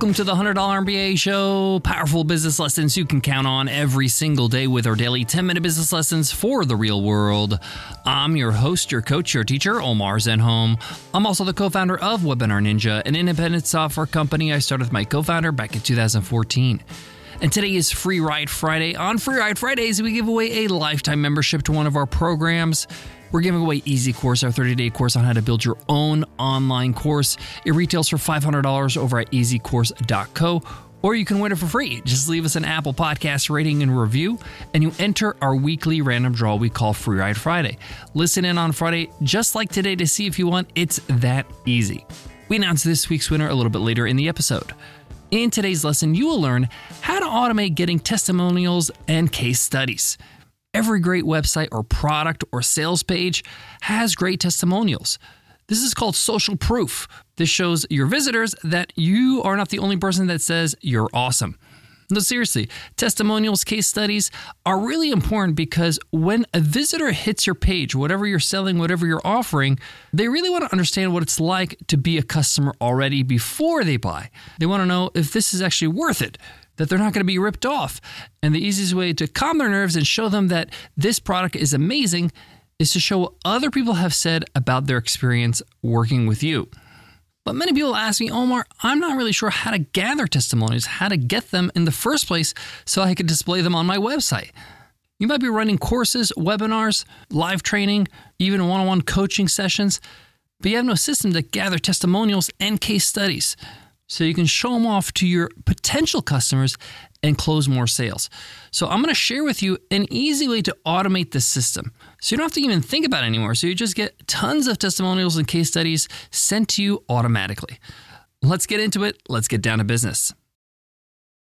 Welcome to the $100 MBA show. Powerful business lessons you can count on every single day with our daily 10 minute business lessons for the real world. I'm your host, your coach, your teacher, Omar Zenhom. I'm also the co founder of Webinar Ninja, an independent software company I started with my co founder back in 2014. And today is Free Ride Friday. On Free Ride Fridays, we give away a lifetime membership to one of our programs. We're giving away Easy Course, our 30 day course on how to build your own online course. It retails for $500 over at easycourse.co, or you can win it for free. Just leave us an Apple Podcast rating and review, and you enter our weekly random draw we call Free Ride Friday. Listen in on Friday, just like today, to see if you won. It's that easy. We announce this week's winner a little bit later in the episode. In today's lesson, you will learn how to automate getting testimonials and case studies. Every great website or product or sales page has great testimonials. This is called social proof. This shows your visitors that you are not the only person that says you're awesome. No, seriously, testimonials, case studies are really important because when a visitor hits your page, whatever you're selling, whatever you're offering, they really want to understand what it's like to be a customer already before they buy. They want to know if this is actually worth it, that they're not going to be ripped off. And the easiest way to calm their nerves and show them that this product is amazing is to show what other people have said about their experience working with you. But many people ask me, Omar, I'm not really sure how to gather testimonials, how to get them in the first place so I could display them on my website. You might be running courses, webinars, live training, even one on one coaching sessions, but you have no system to gather testimonials and case studies so you can show them off to your potential customers and close more sales. So, I'm going to share with you an easy way to automate this system. So, you don't have to even think about it anymore. So, you just get tons of testimonials and case studies sent to you automatically. Let's get into it. Let's get down to business.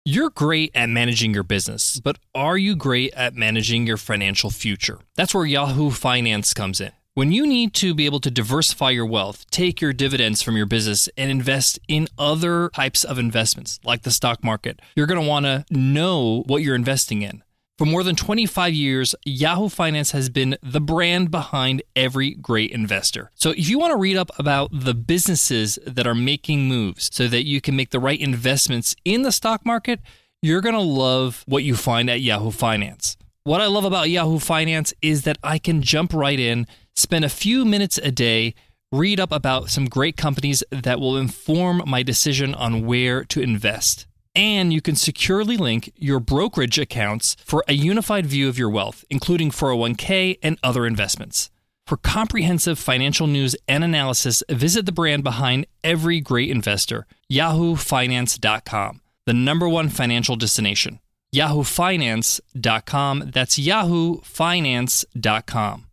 You're great at managing your business, but are you great at managing your financial future? That's where Yahoo Finance comes in. When you need to be able to diversify your wealth, take your dividends from your business, and invest in other types of investments like the stock market, you're going to want to know what you're investing in. For more than 25 years, Yahoo Finance has been the brand behind every great investor. So if you want to read up about the businesses that are making moves so that you can make the right investments in the stock market, you're going to love what you find at Yahoo Finance. What I love about Yahoo Finance is that I can jump right in, spend a few minutes a day, read up about some great companies that will inform my decision on where to invest. And you can securely link your brokerage accounts for a unified view of your wealth, including 401k and other investments. For comprehensive financial news and analysis, visit the brand behind every great investor, yahoofinance.com, the number one financial destination. yahoofinance.com. That's yahoofinance.com.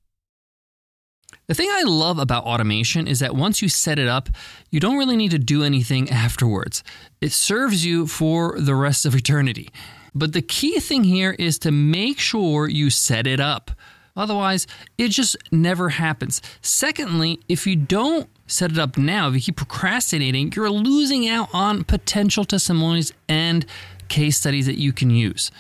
The thing I love about automation is that once you set it up, you don't really need to do anything afterwards. It serves you for the rest of eternity. But the key thing here is to make sure you set it up. Otherwise, it just never happens. Secondly, if you don't set it up now, if you keep procrastinating, you're losing out on potential testimonies and case studies that you can use.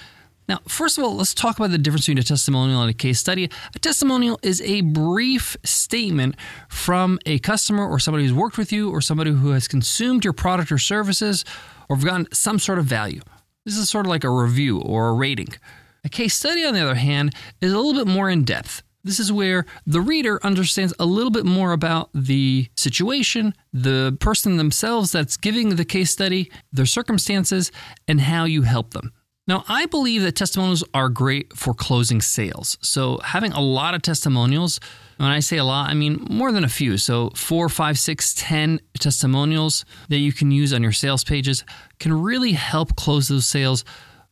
Now, first of all, let's talk about the difference between a testimonial and a case study. A testimonial is a brief statement from a customer or somebody who's worked with you or somebody who has consumed your product or services or gotten some sort of value. This is sort of like a review or a rating. A case study, on the other hand, is a little bit more in depth. This is where the reader understands a little bit more about the situation, the person themselves that's giving the case study, their circumstances, and how you help them. Now, I believe that testimonials are great for closing sales. So, having a lot of testimonials, when I say a lot, I mean more than a few. So, four, five, six, ten testimonials that you can use on your sales pages can really help close those sales,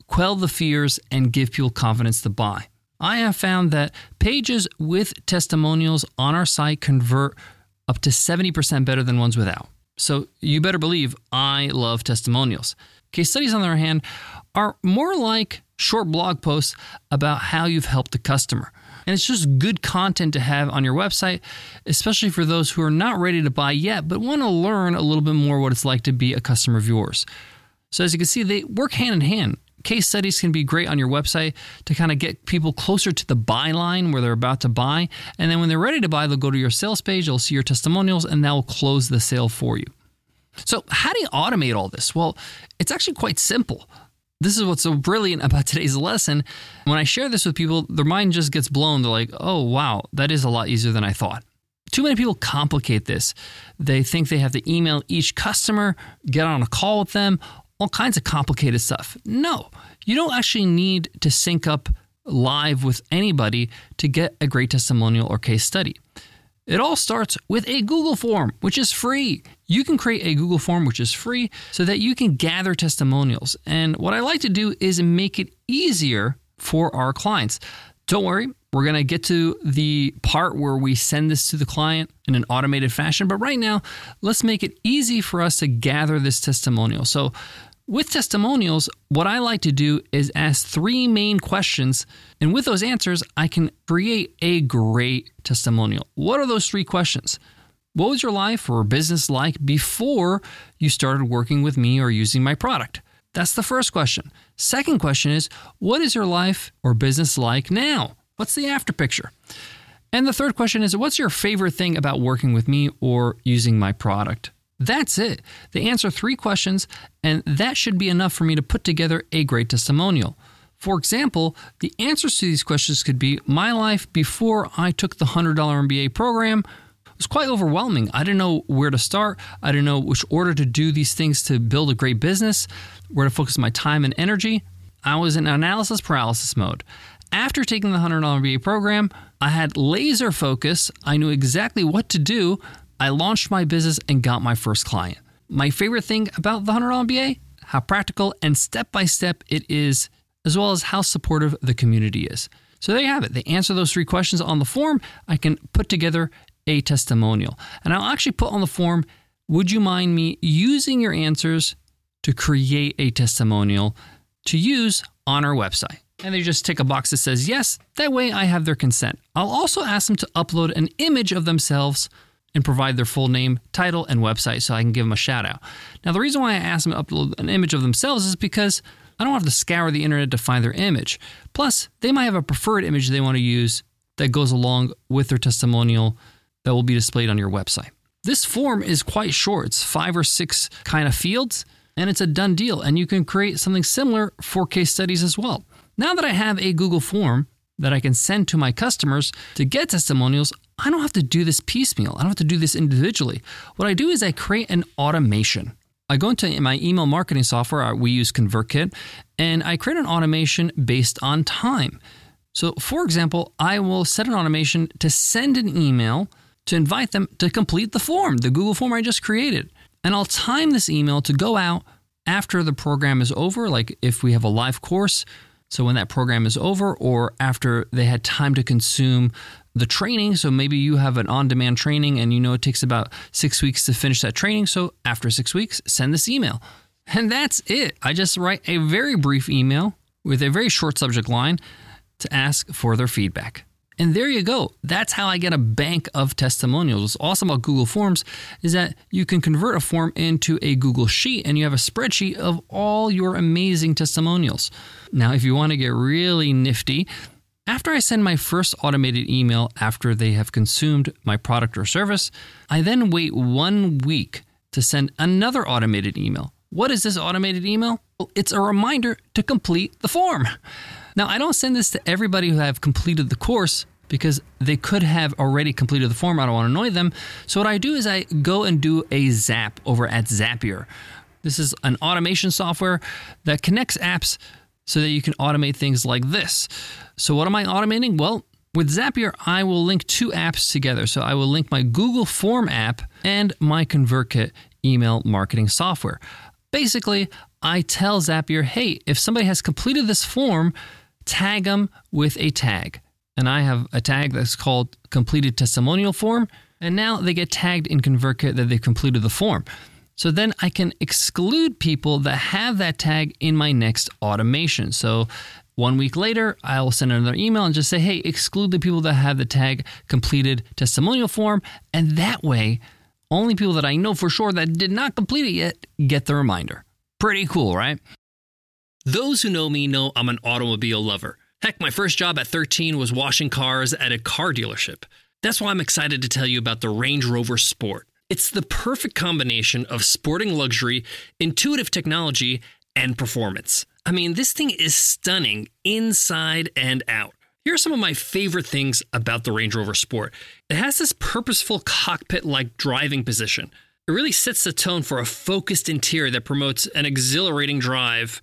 quell the fears, and give people confidence to buy. I have found that pages with testimonials on our site convert up to 70% better than ones without. So you better believe I love testimonials. Case studies, on the other hand, are more like short blog posts about how you've helped a customer. And it's just good content to have on your website, especially for those who are not ready to buy yet, but want to learn a little bit more what it's like to be a customer of yours. So, as you can see, they work hand in hand case studies can be great on your website to kind of get people closer to the buy line where they're about to buy. And then when they're ready to buy, they'll go to your sales page, they'll see your testimonials, and that will close the sale for you. So, how do you automate all this? Well, it's actually quite simple. This is what's so brilliant about today's lesson. When I share this with people, their mind just gets blown. They're like, oh, wow, that is a lot easier than I thought. Too many people complicate this. They think they have to email each customer, get on a call with them, all kinds of complicated stuff. No, you don't actually need to sync up live with anybody to get a great testimonial or case study. It all starts with a Google form, which is free. You can create a Google form, which is free, so that you can gather testimonials. And what I like to do is make it easier for our clients. Don't worry, we're going to get to the part where we send this to the client in an automated fashion. But right now, let's make it easy for us to gather this testimonial. So, with testimonials, what I like to do is ask three main questions, and with those answers, I can create a great testimonial. What are those three questions? What was your life or business like before you started working with me or using my product? That's the first question. Second question is, what is your life or business like now? What's the after picture? And the third question is, what's your favorite thing about working with me or using my product? That's it. They answer three questions, and that should be enough for me to put together a great testimonial. For example, the answers to these questions could be My life before I took the $100 MBA program was quite overwhelming. I didn't know where to start. I didn't know which order to do these things to build a great business, where to focus my time and energy. I was in analysis paralysis mode. After taking the $100 MBA program, I had laser focus. I knew exactly what to do I launched my business and got my first client. My favorite thing about the $100 MBA? How practical and step by step it is, as well as how supportive the community is. So there you have it. They answer those three questions on the form. I can put together a testimonial. And I'll actually put on the form Would you mind me using your answers to create a testimonial to use on our website? And they just tick a box that says yes. That way I have their consent. I'll also ask them to upload an image of themselves and provide their full name, title, and website so I can give them a shout out. Now, the reason why I ask them to upload an image of themselves is because I don't have to scour the internet to find their image. Plus, they might have a preferred image they want to use that goes along with their testimonial that will be displayed on your website. This form is quite short, it's five or six kind of fields, and it's a done deal. And you can create something similar for case studies as well. Now that I have a Google form, that I can send to my customers to get testimonials, I don't have to do this piecemeal. I don't have to do this individually. What I do is I create an automation. I go into my email marketing software, uh, we use ConvertKit, and I create an automation based on time. So, for example, I will set an automation to send an email to invite them to complete the form, the Google form I just created. And I'll time this email to go out after the program is over. Like if we have a live course, so when that program is over, or after they had time to consume the training. So maybe you have an on demand training and you know it takes about six weeks to finish that training. So after six weeks, send this email. And that's it. I just write a very brief email with a very short subject line to ask for their feedback. And there you go. That's how I get a bank of testimonials. What's awesome about Google Forms is that you can convert a form into a Google Sheet and you have a spreadsheet of all your amazing testimonials. Now, if you want to get really nifty, after I send my first automated email after they have consumed my product or service, I then wait one week to send another automated email. What is this automated email? Well, it's a reminder to complete the form. Now, I don't send this to everybody who have completed the course because they could have already completed the form. I don't want to annoy them. So what I do is I go and do a zap over at Zapier. This is an automation software that connects apps so that you can automate things like this. So what am I automating? Well, with Zapier, I will link two apps together. So I will link my Google Form app and my ConvertKit email marketing software. Basically, I tell Zapier, hey, if somebody has completed this form, tag them with a tag. And I have a tag that's called completed testimonial form. And now they get tagged in ConvertKit that they've completed the form. So then I can exclude people that have that tag in my next automation. So one week later, I'll send another email and just say, hey, exclude the people that have the tag completed testimonial form. And that way, only people that I know for sure that did not complete it yet get the reminder. Pretty cool, right? Those who know me know I'm an automobile lover. Heck, my first job at 13 was washing cars at a car dealership. That's why I'm excited to tell you about the Range Rover Sport. It's the perfect combination of sporting luxury, intuitive technology, and performance. I mean, this thing is stunning inside and out. Here are some of my favorite things about the Range Rover Sport. It has this purposeful cockpit like driving position. It really sets the tone for a focused interior that promotes an exhilarating drive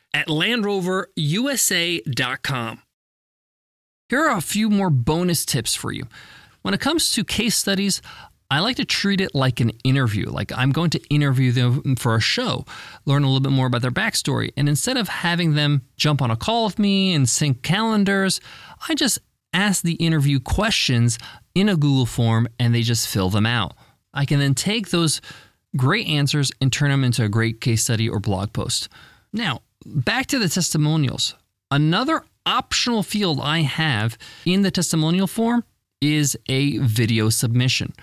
at LandRoverUSA.com. Here are a few more bonus tips for you. When it comes to case studies, I like to treat it like an interview. Like I'm going to interview them for a show, learn a little bit more about their backstory. And instead of having them jump on a call with me and sync calendars, I just ask the interview questions in a Google form and they just fill them out. I can then take those great answers and turn them into a great case study or blog post. Now, back to the testimonials. Another optional field I have in the testimonial form is a video submission.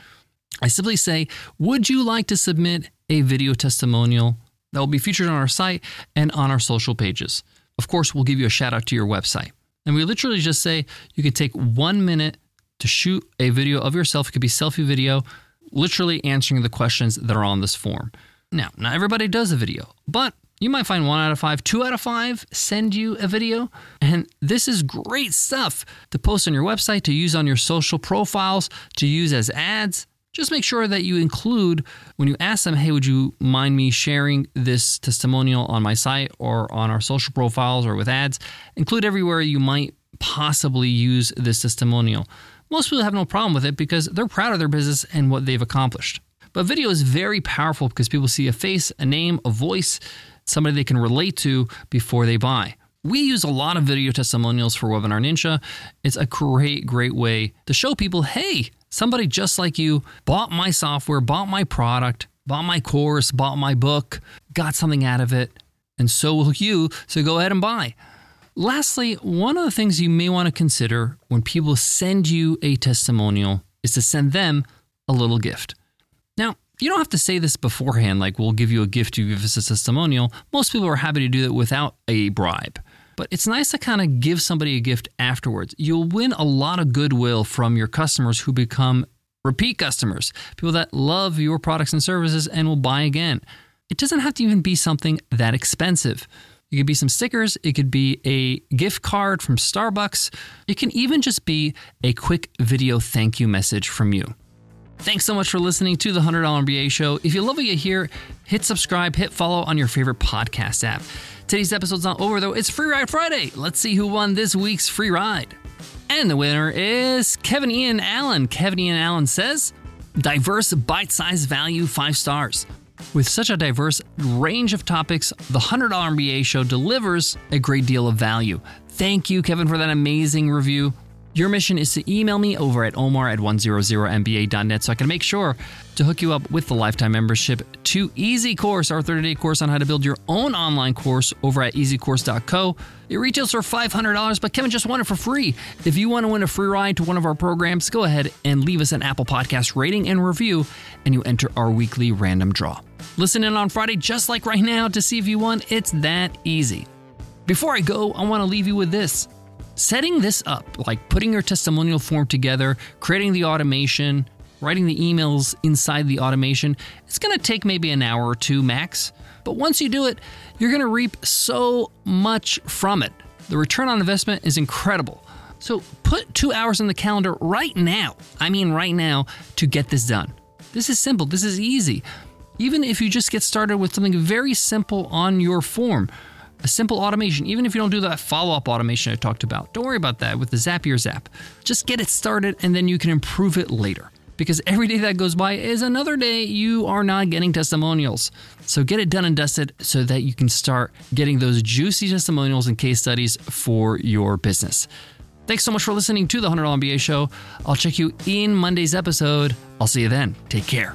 I simply say, Would you like to submit a video testimonial that will be featured on our site and on our social pages? Of course, we'll give you a shout out to your website. And we literally just say you can take one minute to shoot a video of yourself. It could be selfie video, literally answering the questions that are on this form. Now, not everybody does a video, but you might find one out of five, two out of five send you a video. And this is great stuff to post on your website, to use on your social profiles, to use as ads. Just make sure that you include when you ask them, hey, would you mind me sharing this testimonial on my site or on our social profiles or with ads? Include everywhere you might possibly use this testimonial. Most people have no problem with it because they're proud of their business and what they've accomplished. But video is very powerful because people see a face, a name, a voice, somebody they can relate to before they buy. We use a lot of video testimonials for Webinar Ninja. It's a great, great way to show people hey, somebody just like you bought my software, bought my product, bought my course, bought my book, got something out of it, and so will you. So go ahead and buy. Lastly, one of the things you may want to consider when people send you a testimonial is to send them a little gift. Now, you don't have to say this beforehand, like, we'll give you a gift to give us a testimonial. Most people are happy to do that without a bribe. But it's nice to kind of give somebody a gift afterwards. You'll win a lot of goodwill from your customers who become repeat customers, people that love your products and services and will buy again. It doesn't have to even be something that expensive. It could be some stickers, it could be a gift card from Starbucks, it can even just be a quick video thank you message from you. Thanks so much for listening to the $100 MBA show. If you love what you hear, hit subscribe, hit follow on your favorite podcast app. Today's episode's not over though, it's Free Ride Friday. Let's see who won this week's free ride. And the winner is Kevin Ian Allen. Kevin Ian Allen says, diverse, bite sized value, five stars. With such a diverse range of topics, the $100 MBA show delivers a great deal of value. Thank you, Kevin, for that amazing review. Your mission is to email me over at omar at 100mba.net so I can make sure to hook you up with the lifetime membership to Easy Course, our 30 day course on how to build your own online course over at easycourse.co. It retails for $500, but Kevin just won it for free. If you want to win a free ride to one of our programs, go ahead and leave us an Apple Podcast rating and review, and you enter our weekly random draw. Listen in on Friday, just like right now, to see if you won. It's that easy. Before I go, I want to leave you with this setting this up, like putting your testimonial form together, creating the automation, writing the emails inside the automation, it's going to take maybe an hour or two max. But once you do it, you're going to reap so much from it. The return on investment is incredible. So put two hours on the calendar right now. I mean, right now, to get this done. This is simple, this is easy. Even if you just get started with something very simple on your form, a simple automation, even if you don't do that follow up automation I talked about, don't worry about that with the Zapier Zap. Just get it started and then you can improve it later. Because every day that goes by is another day you are not getting testimonials. So get it done and dusted so that you can start getting those juicy testimonials and case studies for your business. Thanks so much for listening to the $100 MBA show. I'll check you in Monday's episode. I'll see you then. Take care.